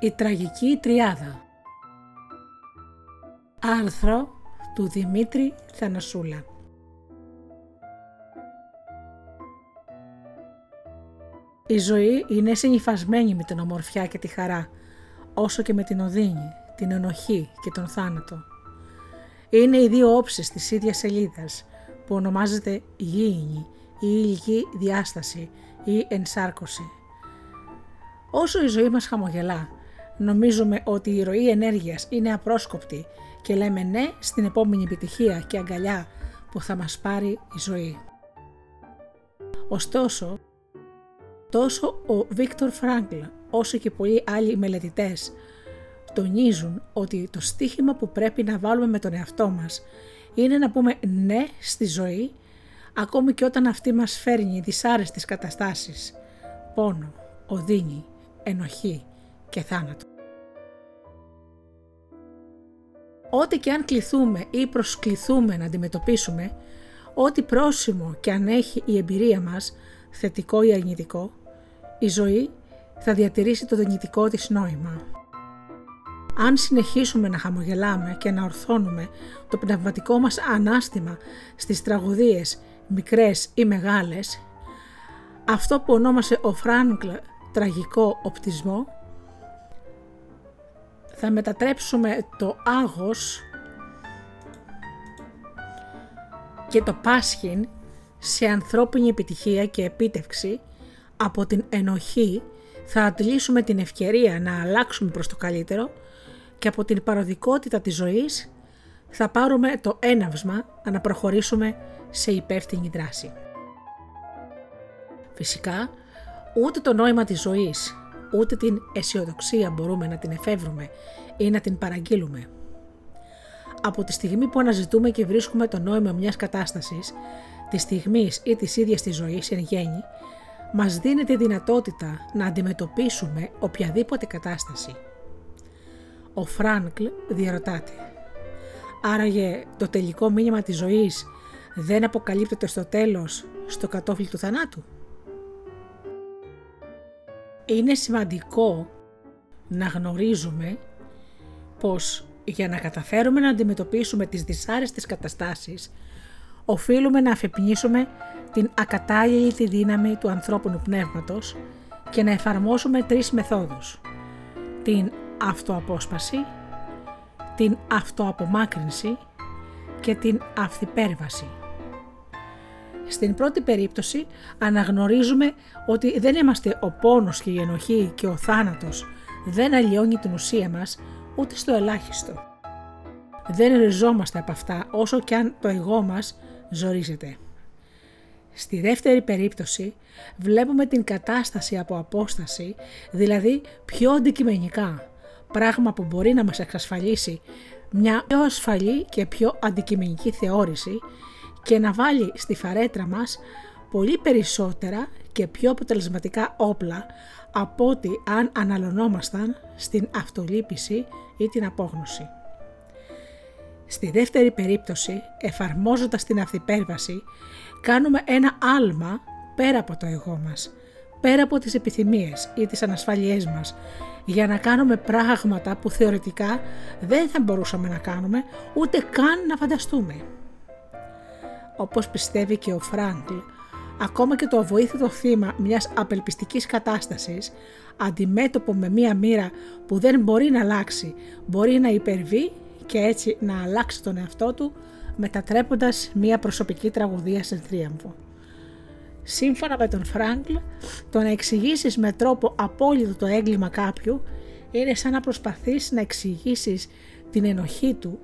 Η τραγική τριάδα Άρθρο του Δημήτρη Θανασούλα Η ζωή είναι συνυφασμένη με την ομορφιά και τη χαρά, όσο και με την οδύνη, την ενοχή και τον θάνατο. Είναι οι δύο όψεις της ίδιας σελίδας που ονομάζεται γήινη ή ηλική διάσταση ή ενσάρκωση. Όσο η ζωή μας χαμογελά, νομίζουμε ότι η ροή ενέργειας είναι απρόσκοπτη και λέμε ναι στην επόμενη επιτυχία και αγκαλιά που θα μας πάρει η ζωή. Ωστόσο, τόσο ο Βίκτορ Φράγκλ όσο και πολλοί άλλοι μελετητές τονίζουν ότι το στίχημα που πρέπει να βάλουμε με τον εαυτό μας είναι να πούμε ναι στη ζωή ακόμη και όταν αυτή μας φέρνει δυσάρεστες καταστάσεις, πόνο, οδύνη, ενοχή και θάνατο. Ό,τι και αν κληθούμε ή προσκληθούμε να αντιμετωπίσουμε, ό,τι πρόσημο και αν έχει η εμπειρία μας, θετικό ή αρνητικό, η ζωή θα διατηρήσει το δυνητικό της νόημα. Αν συνεχίσουμε να χαμογελάμε και να ορθώνουμε το πνευματικό μας ανάστημα στις τραγωδίες μικρές ή μεγάλες, αυτό που ονόμασε ο Φράνκλ τραγικό οπτισμό, θα μετατρέψουμε το άγος και το πάσχην σε ανθρώπινη επιτυχία και επίτευξη από την ενοχή θα αντλήσουμε την ευκαιρία να αλλάξουμε προς το καλύτερο και από την παροδικότητα της ζωής θα πάρουμε το έναυσμα να προχωρήσουμε σε υπεύθυνη δράση. Φυσικά, ούτε το νόημα της ζωής, ούτε την αισιοδοξία μπορούμε να την εφεύρουμε ή να την παραγγείλουμε. Από τη στιγμή που αναζητούμε και βρίσκουμε το νόημα μιας κατάστασης, της στιγμής ή της ίδιας της ζωής εν γέννη, μας δίνεται η δυνατότητα να αντιμετωπίσουμε οποιαδήποτε κατάσταση. Ο Φράνκλ διαρωτάται «Άραγε το τελικό μήνυμα της ζωής δεν αποκαλύπτεται στο τέλος στο κατόφλι του θανάτου» είναι σημαντικό να γνωρίζουμε πως για να καταφέρουμε να αντιμετωπίσουμε τις δυσάρεστες καταστάσεις οφείλουμε να αφεπνίσουμε την ακατάλληλη δύναμη του ανθρώπινου πνεύματος και να εφαρμόσουμε τρεις μεθόδους. Την αυτοαπόσπαση, την αυτοαπομάκρυνση και την αυθυπέρβαση. Στην πρώτη περίπτωση αναγνωρίζουμε ότι δεν είμαστε ο πόνος και η ενοχή και ο θάνατος δεν αλλοιώνει την ουσία μας ούτε στο ελάχιστο. Δεν ριζόμαστε από αυτά όσο και αν το εγώ μας ζορίζεται. Στη δεύτερη περίπτωση βλέπουμε την κατάσταση από απόσταση, δηλαδή πιο αντικειμενικά, πράγμα που μπορεί να μας εξασφαλίσει μια πιο ασφαλή και πιο αντικειμενική θεώρηση και να βάλει στη φαρέτρα μας πολύ περισσότερα και πιο αποτελεσματικά όπλα από ότι αν αναλωνόμασταν στην αυτολύπηση ή την απόγνωση. Στη δεύτερη περίπτωση, εφαρμόζοντας την αυθυπέρβαση, κάνουμε ένα άλμα πέρα από το εγώ μας, πέρα από τις επιθυμίες ή τις ανασφαλιές μας, για να κάνουμε πράγματα που θεωρητικά δεν θα μπορούσαμε να κάνουμε ούτε καν να φανταστούμε όπως πιστεύει και ο Φράγκλ, ακόμα και το αβοήθητο θύμα μιας απελπιστικής κατάστασης, αντιμέτωπο με μία μοίρα που δεν μπορεί να αλλάξει, μπορεί να υπερβεί και έτσι να αλλάξει τον εαυτό του, μετατρέποντας μία προσωπική τραγουδία σε θρίαμβο. Σύμφωνα με τον Φράγκλ, το να εξηγήσεις με τρόπο απόλυτο το έγκλημα κάποιου είναι σαν να προσπαθείς να εξηγήσεις την ενοχή του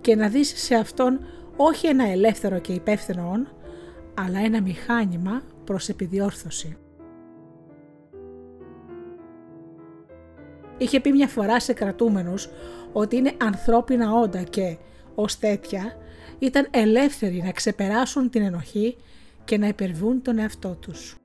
και να δεις σε αυτόν όχι ένα ελεύθερο και υπεύθυνο όν, αλλά ένα μηχάνημα προς επιδιόρθωση. Είχε πει μια φορά σε κρατούμενους ότι είναι ανθρώπινα όντα και, ως τέτοια, ήταν ελεύθεροι να ξεπεράσουν την ενοχή και να υπερβούν τον εαυτό τους.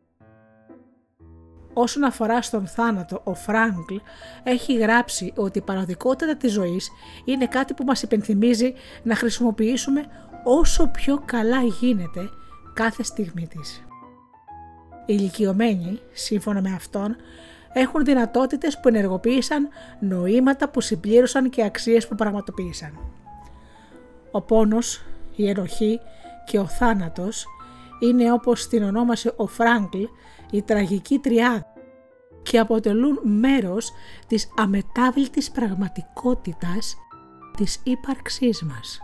Όσον αφορά στον θάνατο, ο Φράγκλ έχει γράψει ότι η παραδικότητα της ζωής είναι κάτι που μας υπενθυμίζει να χρησιμοποιήσουμε όσο πιο καλά γίνεται κάθε στιγμή της. Οι ηλικιωμένοι, σύμφωνα με αυτόν, έχουν δυνατότητες που ενεργοποίησαν νοήματα που συμπλήρωσαν και αξίες που πραγματοποίησαν. Ο πόνος, η ενοχή και ο θάνατος είναι όπως την ονόμασε ο Φράγκλ η τραγική τριάδα και αποτελούν μέρος της αμετάβλητης πραγματικότητας της ύπαρξής μας.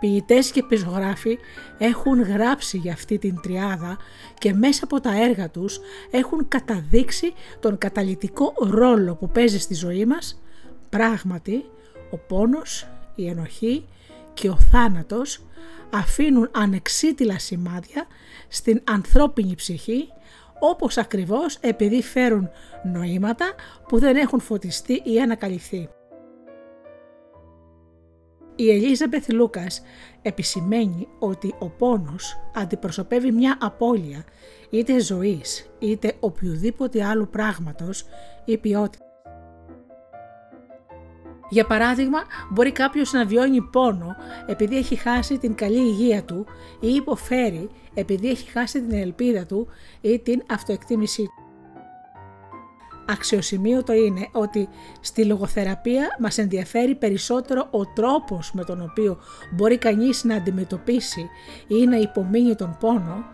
Ποιητές και πεισογράφοι έχουν γράψει για αυτή την τριάδα και μέσα από τα έργα τους έχουν καταδείξει τον καταλητικό ρόλο που παίζει στη ζωή μας, πράγματι ο πόνος, η ενοχή και ο θάνατος αφήνουν ανεξίτηλα σημάδια στην ανθρώπινη ψυχή όπως ακριβώς επειδή φέρουν νοήματα που δεν έχουν φωτιστεί ή ανακαλυφθεί. Η Ελίζαμπεθ Λούκας επισημαίνει ότι ο πόνος αντιπροσωπεύει μια απώλεια είτε ζωής είτε οποιοδήποτε άλλου πράγματος ή ποιότητας. Για παράδειγμα, μπορεί κάποιος να βιώνει πόνο επειδή έχει χάσει την καλή υγεία του ή υποφέρει επειδή έχει χάσει την ελπίδα του ή την αυτοεκτίμησή του. Αξιοσημείωτο είναι ότι στη λογοθεραπεία μας ενδιαφέρει περισσότερο ο τρόπος με τον οποίο μπορεί κανείς να αντιμετωπίσει ή να υπομείνει τον πόνο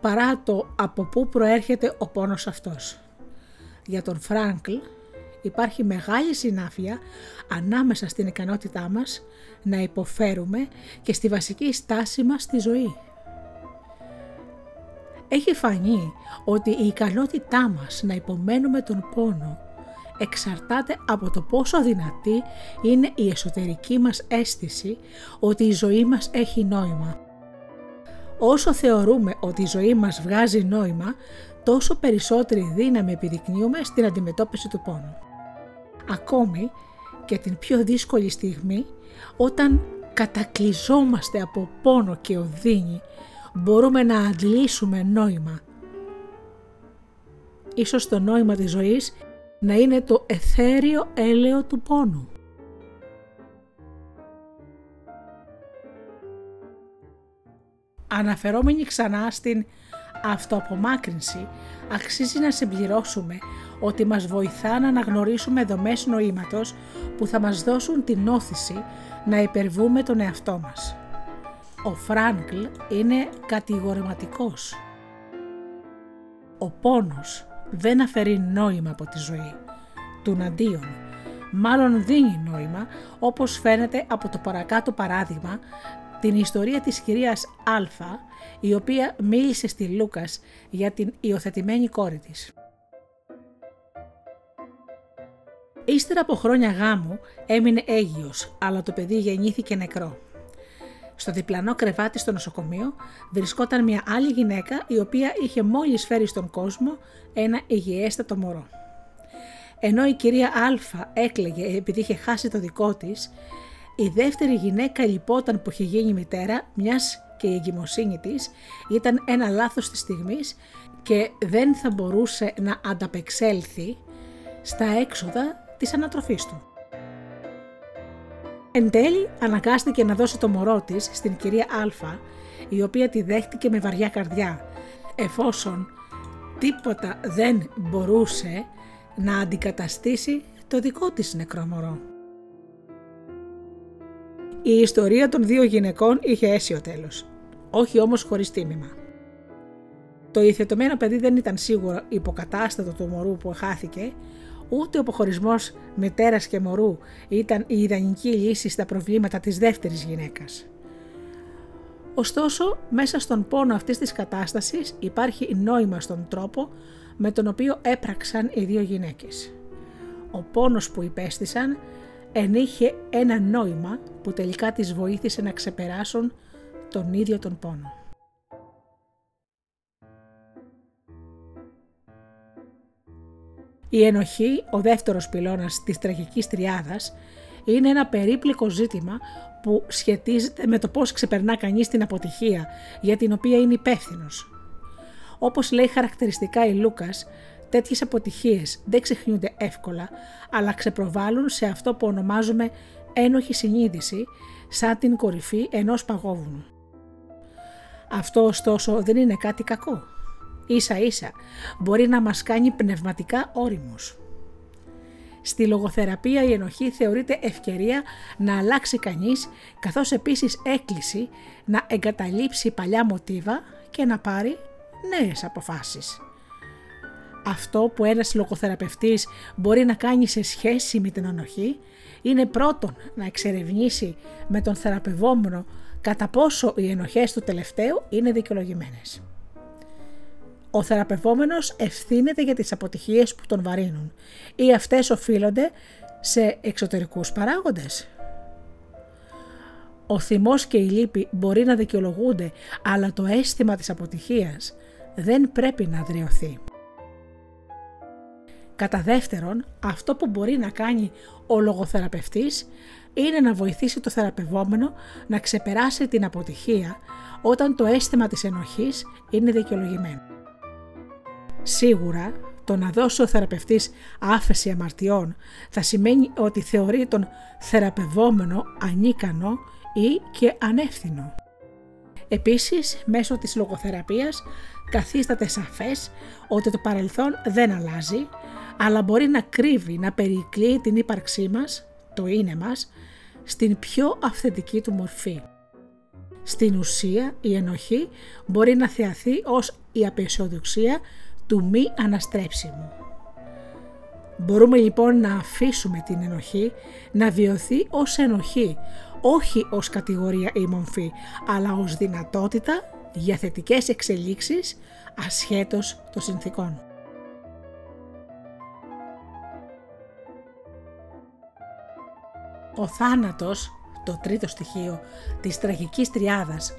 παρά το από πού προέρχεται ο πόνος αυτός. Για τον Φράγκλ υπάρχει μεγάλη συνάφεια ανάμεσα στην ικανότητά μας να υποφέρουμε και στη βασική στάση μας στη ζωή. Έχει φανεί ότι η ικανότητά μας να υπομένουμε τον πόνο εξαρτάται από το πόσο δυνατή είναι η εσωτερική μας αίσθηση ότι η ζωή μας έχει νόημα. Όσο θεωρούμε ότι η ζωή μας βγάζει νόημα, τόσο περισσότερη δύναμη επιδεικνύουμε στην αντιμετώπιση του πόνου. Ακόμη και την πιο δύσκολη στιγμή, όταν κατακλυζόμαστε από πόνο και οδύνη, μπορούμε να αντλήσουμε νόημα. Ίσως το νόημα της ζωής να είναι το εθέριο έλαιο του πόνου. Αναφερόμενοι ξανά στην αυτοαπομάκρυνση, αξίζει να συμπληρώσουμε ότι μας βοηθά να αναγνωρίσουμε δομές νοήματος που θα μας δώσουν την όθηση να υπερβούμε τον εαυτό μας. Ο Φράγκλ είναι κατηγορηματικός. Ο πόνος δεν αφαιρεί νόημα από τη ζωή. Του αντίον, μάλλον δίνει νόημα όπως φαίνεται από το παρακάτω παράδειγμα την ιστορία της κυρίας Α, η οποία μίλησε στη Λούκας για την υιοθετημένη κόρη της. Ύστερα από χρόνια γάμου έμεινε έγκυος, αλλά το παιδί γεννήθηκε νεκρό. Στο διπλανό κρεβάτι στο νοσοκομείο βρισκόταν μια άλλη γυναίκα η οποία είχε μόλις φέρει στον κόσμο ένα υγιέστατο μωρό. Ενώ η κυρία Α έκλαιγε επειδή είχε χάσει το δικό της, η δεύτερη γυναίκα λυπόταν που είχε γίνει μητέρα, μιας και η εγκυμοσύνη της ήταν ένα λάθος της στιγμής και δεν θα μπορούσε να ανταπεξέλθει στα έξοδα της ανατροφής του. Εν τέλει αναγκάστηκε να δώσει το μωρό της στην κυρία Α, η οποία τη δέχτηκε με βαριά καρδιά, εφόσον τίποτα δεν μπορούσε να αντικαταστήσει το δικό της νεκρό μωρό. Η ιστορία των δύο γυναικών είχε αίσιο τέλος, όχι όμως χωρίς τίμημα. Το υιοθετωμένο παιδί δεν ήταν σίγουρο υποκατάστατο του μωρού που χάθηκε, ούτε ο αποχωρισμός μητέρας και μωρού ήταν η ιδανική λύση στα προβλήματα της δεύτερης γυναίκας. Ωστόσο, μέσα στον πόνο αυτής της κατάστασης υπάρχει νόημα στον τρόπο με τον οποίο έπραξαν οι δύο γυναίκες. Ο πόνος που υπέστησαν ενείχε ένα νόημα που τελικά τις βοήθησε να ξεπεράσουν τον ίδιο τον πόνο. Η ενοχή, ο δεύτερος πυλώνας της τραγικής τριάδας, είναι ένα περίπλοκο ζήτημα που σχετίζεται με το πώς ξεπερνά κανείς την αποτυχία για την οποία είναι υπεύθυνος. Όπως λέει χαρακτηριστικά η Λούκας, τέτοιες αποτυχίες δεν ξεχνιούνται εύκολα, αλλά ξεπροβάλλουν σε αυτό που ονομάζουμε ένοχη συνείδηση, σαν την κορυφή ενός παγόβουνου. Αυτό ωστόσο δεν είναι κάτι κακό. Ίσα ίσα μπορεί να μας κάνει πνευματικά όριμους. Στη λογοθεραπεία η ενοχή θεωρείται ευκαιρία να αλλάξει κανείς καθώς επίσης έκκληση να εγκαταλείψει παλιά μοτίβα και να πάρει νέες αποφάσεις. Αυτό που ένας λογοθεραπευτής μπορεί να κάνει σε σχέση με την ανοχή είναι πρώτον να εξερευνήσει με τον θεραπευόμενο κατά πόσο οι ενοχές του τελευταίου είναι δικαιολογημένες. Ο θεραπευόμενος ευθύνεται για τις αποτυχίες που τον βαρύνουν ή αυτές οφείλονται σε εξωτερικούς παράγοντες. Ο θυμός και η λύπη μπορεί να δικαιολογούνται, αλλά το αίσθημα της αποτυχίας δεν πρέπει να αδριωθεί. Κατά δεύτερον, αυτό που μπορεί να κάνει ο λογοθεραπευτής είναι να βοηθήσει το θεραπευόμενο να ξεπεράσει την αποτυχία όταν το αίσθημα της ενοχής είναι δικαιολογημένο. Σίγουρα το να δώσει ο θεραπευτής άφεση αμαρτιών θα σημαίνει ότι θεωρεί τον θεραπευόμενο ανίκανο ή και ανεύθυνο. Επίσης, μέσω της λογοθεραπείας καθίσταται σαφές ότι το παρελθόν δεν αλλάζει, αλλά μπορεί να κρύβει, να περικλεί την ύπαρξή μας, το είναι μας, στην πιο αυθεντική του μορφή. Στην ουσία, η ενοχή μπορεί να θεαθεί ως η απεσιοδοξία του μη αναστρέψιμου. Μπορούμε λοιπόν να αφήσουμε την ενοχή να βιωθεί ως ενοχή, όχι ως κατηγορία ή μομφή, αλλά ως δυνατότητα για θετικές εξελίξεις ασχέτως των συνθήκων. Ο θάνατος, το τρίτο στοιχείο της τραγικής τριάδας,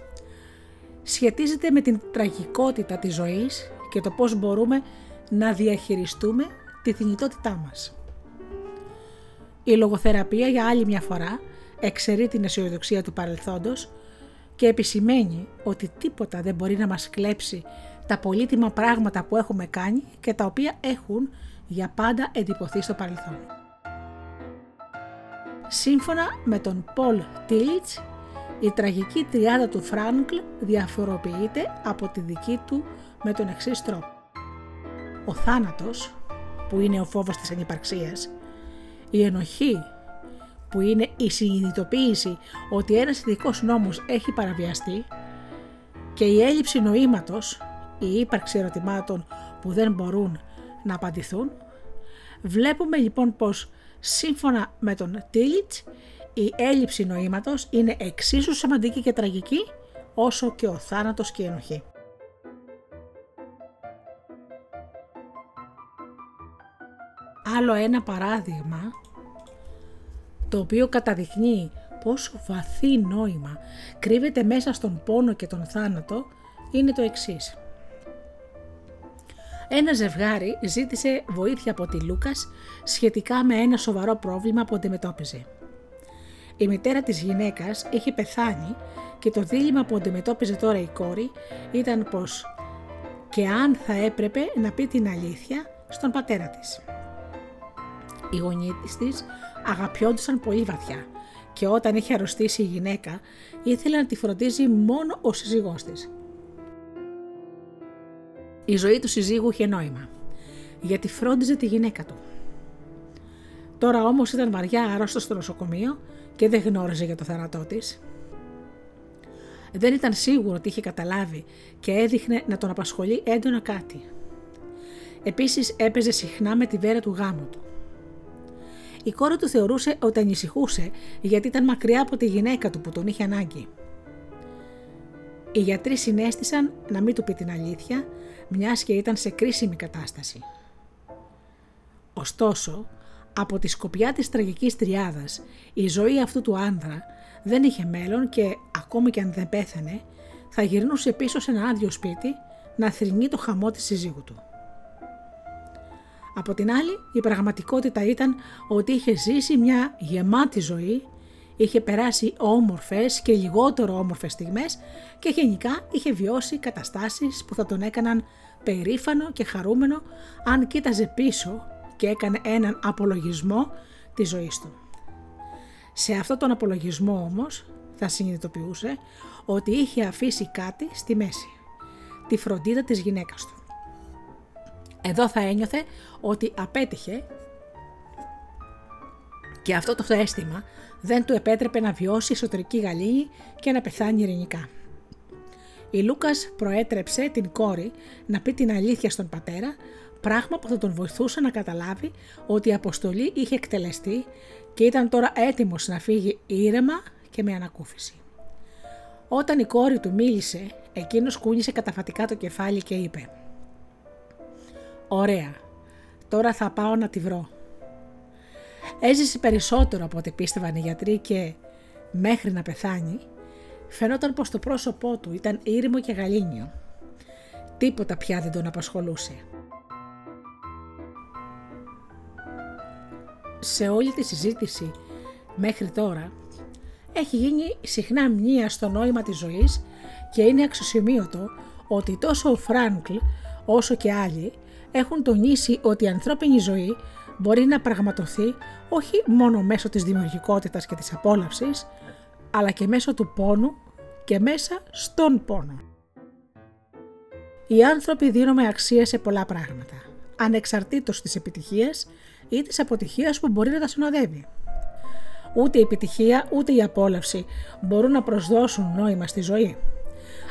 σχετίζεται με την τραγικότητα της ζωής και το πώς μπορούμε να διαχειριστούμε τη θνητότητά μας. Η λογοθεραπεία για άλλη μια φορά εξαιρεί την αισιοδοξία του παρελθόντος και επισημαίνει ότι τίποτα δεν μπορεί να μας κλέψει τα πολύτιμα πράγματα που έχουμε κάνει και τα οποία έχουν για πάντα εντυπωθεί στο παρελθόν. Σύμφωνα με τον Πολ Τίλιτς, η τραγική τριάδα του Φράνκλ διαφοροποιείται από τη δική του με τον εξής τρόπο. Ο θάνατος, που είναι ο φόβος της ανυπαρξίας, η ενοχή, που είναι η συνειδητοποίηση ότι ένας ειδικός νόμος έχει παραβιαστεί και η έλλειψη νοήματος, η ύπαρξη ερωτημάτων που δεν μπορούν να απαντηθούν, βλέπουμε λοιπόν πως σύμφωνα με τον Τίλιτς η έλλειψη νοήματος είναι εξίσου σημαντική και τραγική όσο και ο θάνατος και η ενοχή. Άλλο ένα παράδειγμα το οποίο καταδεικνύει πόσο βαθύ νόημα κρύβεται μέσα στον πόνο και τον θάνατο είναι το εξής. Ένα ζευγάρι ζήτησε βοήθεια από τη Λούκας σχετικά με ένα σοβαρό πρόβλημα που αντιμετώπιζε. Η μητέρα της γυναίκας είχε πεθάνει και το δίλημα που αντιμετώπιζε τώρα η κόρη ήταν πως και αν θα έπρεπε να πει την αλήθεια στον πατέρα της. Οι γονείς της αγαπιόντουσαν πολύ βαθιά και όταν είχε αρρωστήσει η γυναίκα ήθελε να τη φροντίζει μόνο ο σύζυγός της. Η ζωή του συζύγου είχε νόημα, γιατί φρόντιζε τη γυναίκα του. Τώρα όμως ήταν βαριά άρρωστος στο νοσοκομείο και δεν γνώριζε για το θάνατό της. Δεν ήταν σίγουρο ότι είχε καταλάβει και έδειχνε να τον απασχολεί έντονα κάτι. Επίσης έπαιζε συχνά με τη βέρα του γάμου του. Η κόρη του θεωρούσε ότι ανησυχούσε γιατί ήταν μακριά από τη γυναίκα του που τον είχε ανάγκη. Οι γιατροί συνέστησαν να μην του πει την αλήθεια, μιας και ήταν σε κρίσιμη κατάσταση. Ωστόσο, από τη σκοπιά της τραγικής τριάδας, η ζωή αυτού του άνδρα δεν είχε μέλλον και ακόμη και αν δεν πέθανε, θα γυρνούσε πίσω σε ένα άδειο σπίτι να θρυνεί το χαμό της σύζυγου του. Από την άλλη, η πραγματικότητα ήταν ότι είχε ζήσει μια γεμάτη ζωή, είχε περάσει όμορφες και λιγότερο όμορφες στιγμές και γενικά είχε βιώσει καταστάσεις που θα τον έκαναν περήφανο και χαρούμενο αν κοίταζε πίσω και έκανε έναν απολογισμό της ζωής του. Σε αυτόν τον απολογισμό όμως θα συνειδητοποιούσε ότι είχε αφήσει κάτι στη μέση. Τη φροντίδα της γυναίκας του. Εδώ θα ένιωθε ότι απέτυχε και αυτό το αίσθημα δεν του επέτρεπε να βιώσει εσωτερική γαλήνη και να πεθάνει ειρηνικά. Η Λούκας προέτρεψε την κόρη να πει την αλήθεια στον πατέρα, πράγμα που θα τον βοηθούσε να καταλάβει ότι η αποστολή είχε εκτελεστεί και ήταν τώρα έτοιμος να φύγει ήρεμα και με ανακούφιση. Όταν η κόρη του μίλησε, εκείνος κούνησε καταφατικά το κεφάλι και είπε «Ωραία, τώρα θα πάω να τη βρω. Έζησε περισσότερο από ό,τι πίστευαν οι γιατροί και μέχρι να πεθάνει φαινόταν πως το πρόσωπό του ήταν ήρεμο και γαλήνιο. Τίποτα πια δεν τον απασχολούσε. Σε όλη τη συζήτηση μέχρι τώρα έχει γίνει συχνά μνήα στο νόημα της ζωής και είναι αξιοσημείωτο ότι τόσο ο Φράνκλ όσο και άλλοι έχουν τονίσει ότι η ανθρώπινη ζωή μπορεί να πραγματοθεί όχι μόνο μέσω της δημιουργικότητας και της απόλαυσης, αλλά και μέσω του πόνου και μέσα στον πόνο. Οι άνθρωποι δίνουμε αξία σε πολλά πράγματα, ανεξαρτήτως της επιτυχίας ή της αποτυχίας που μπορεί να τα συνοδεύει. Ούτε η επιτυχία ούτε η απόλαυση μπορούν να προσδώσουν νόημα στη ζωή.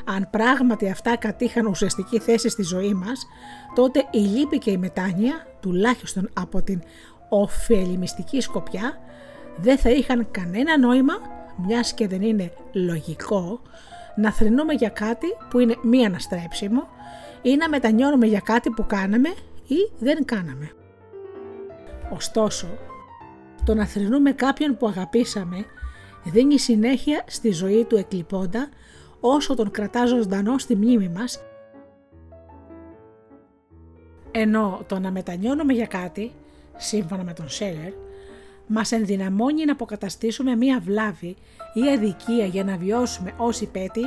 Αν πράγματι αυτά κατήχαν ουσιαστική θέση στη ζωή μας, τότε η λύπη και η μετάνοια, τουλάχιστον από την ωφελημιστική σκοπιά, δεν θα είχαν κανένα νόημα, μιας και δεν είναι λογικό, να θρυνούμε για κάτι που είναι μη αναστρέψιμο ή να μετανιώνουμε για κάτι που κάναμε ή δεν κάναμε. Ωστόσο, το να θρυνούμε κάποιον που αγαπήσαμε δίνει συνέχεια στη ζωή του εκλειπώντα όσο τον κρατά ζωντανό στη μνήμη μας ενώ το να μετανιώνουμε για κάτι, σύμφωνα με τον Σέλερ, μας ενδυναμώνει να αποκαταστήσουμε μία βλάβη ή αδικία για να βιώσουμε ως υπέτη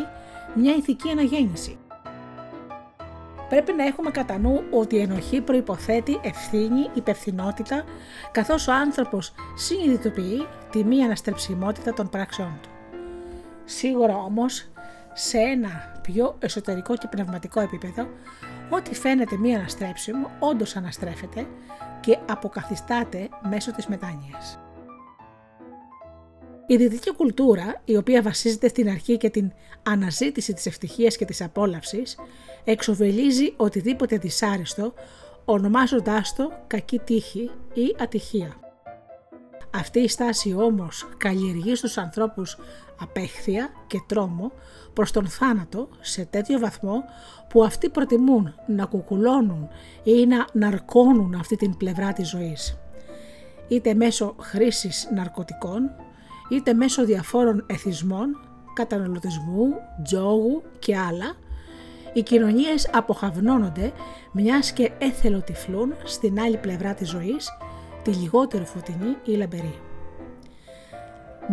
μια ηθική αναγέννηση. Πρέπει να έχουμε κατά νου ότι η ενοχή προϋποθέτει ευθύνη, υπευθυνότητα, καθώς ο άνθρωπος συνειδητοποιεί τη μη αναστρεψιμότητα των πράξεών του. Σίγουρα όμως, σε ένα πιο εσωτερικό και πνευματικό επίπεδο, ό,τι φαίνεται μη αναστρέψιμο, όντως αναστρέφεται και αποκαθιστάται μέσω της μετάνοιας. Η δυτική κουλτούρα, η οποία βασίζεται στην αρχή και την αναζήτηση της ευτυχίας και της απόλαυσης, εξοβελίζει οτιδήποτε δυσάρεστο, ονομάζοντάς το κακή τύχη ή ατυχία. Αυτή η στάση όμως καλλιεργεί στους ανθρώπους απέχθεια και τρόμο προς τον θάνατο σε τέτοιο βαθμό που αυτοί προτιμούν να κουκουλώνουν ή να ναρκώνουν αυτή την πλευρά της ζωής. Είτε μέσω χρήσης ναρκωτικών, είτε μέσω διαφόρων εθισμών, καταναλωτισμού, τζόγου και άλλα, οι κοινωνίες αποχαυνώνονται μιας και έθελοτυφλούν στην άλλη πλευρά της ζωής, τη λιγότερο φωτεινή ή λαμπερή.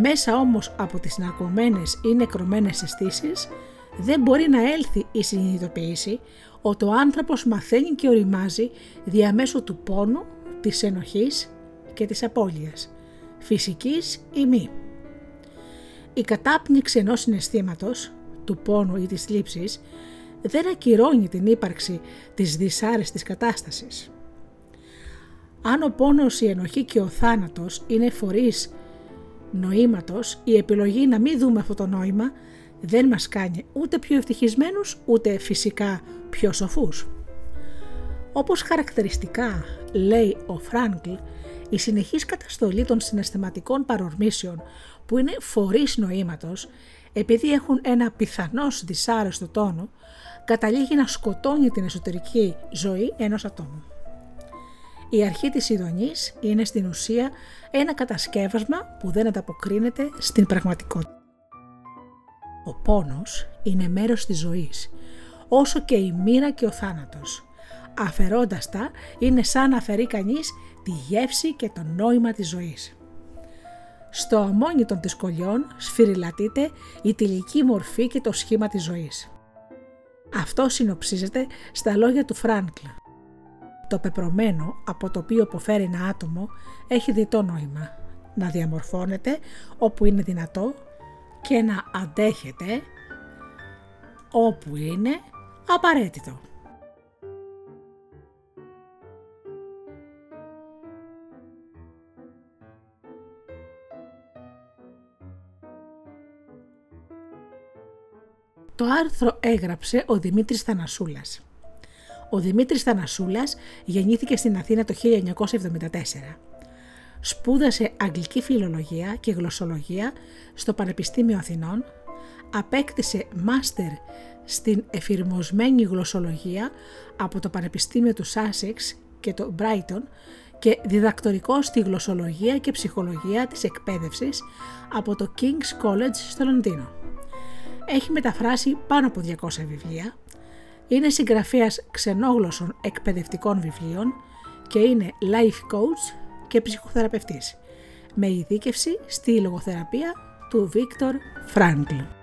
Μέσα όμως από τις ναρκωμένες ή νεκρωμένες αισθήσεις, δεν μπορεί να έλθει η συνειδητοποίηση ότι ο άνθρωπος μαθαίνει και οριμάζει διαμέσου του πόνου, της ενοχής και της απώλειας, φυσικής ή μη. Η κατάπνιξη ενός συναισθήματος, του πόνου ή της θλίψης, δεν ακυρώνει την ύπαρξη της δυσάρεστης κατάστασης. Αν ο πόνος, η ενοχή και ο θάνατος είναι φορείς νοήματος, η επιλογή να μην δούμε αυτό το νόημα δεν μας κάνει ούτε πιο ευτυχισμένους ούτε φυσικά πιο σοφούς. Όπως χαρακτηριστικά λέει ο Φράγκλ, η συνεχής καταστολή των συναισθηματικών παρορμήσεων που είναι φορείς νοήματος, επειδή έχουν ένα πιθανώς δυσάρεστο τόνο, καταλήγει να σκοτώνει την εσωτερική ζωή ενός ατόμου. Η αρχή της ειδονής είναι στην ουσία ένα κατασκεύασμα που δεν ανταποκρίνεται στην πραγματικότητα. Ο πόνος είναι μέρος της ζωής, όσο και η μοίρα και ο θάνατος. Αφαιρώντας τα είναι σαν να αφαιρεί κανείς τη γεύση και το νόημα της ζωής. Στο αμόνι των δυσκολιών σφυριλατείται η τυλική μορφή και το σχήμα της ζωής. Αυτό συνοψίζεται στα λόγια του Φράνκλα. Το πεπρωμένο από το οποίο υποφέρει ένα άτομο έχει διτό νόημα. Να διαμορφώνεται όπου είναι δυνατό και να αντέχετε όπου είναι απαραίτητο. Το άρθρο έγραψε ο Δημήτρης Θανασούλας. Ο Δημήτρης Θανασούλας γεννήθηκε στην Αθήνα το 1974. Σπούδασε αγγλική φιλολογία και γλωσσολογία στο Πανεπιστήμιο Αθηνών, απέκτησε μάστερ στην εφηρμοσμένη γλωσσολογία από το Πανεπιστήμιο του Σάσεξ και το Brighton και διδακτορικό στη γλωσσολογία και ψυχολογία της εκπαίδευσης από το King's College στο Λονδίνο. Έχει μεταφράσει πάνω από 200 βιβλία, είναι συγγραφέας ξενόγλωσσων εκπαιδευτικών βιβλίων και είναι life coach και ψυχοθεραπευτής, με ειδίκευση στη λογοθεραπεία του Βίκτορ Φράγκλ.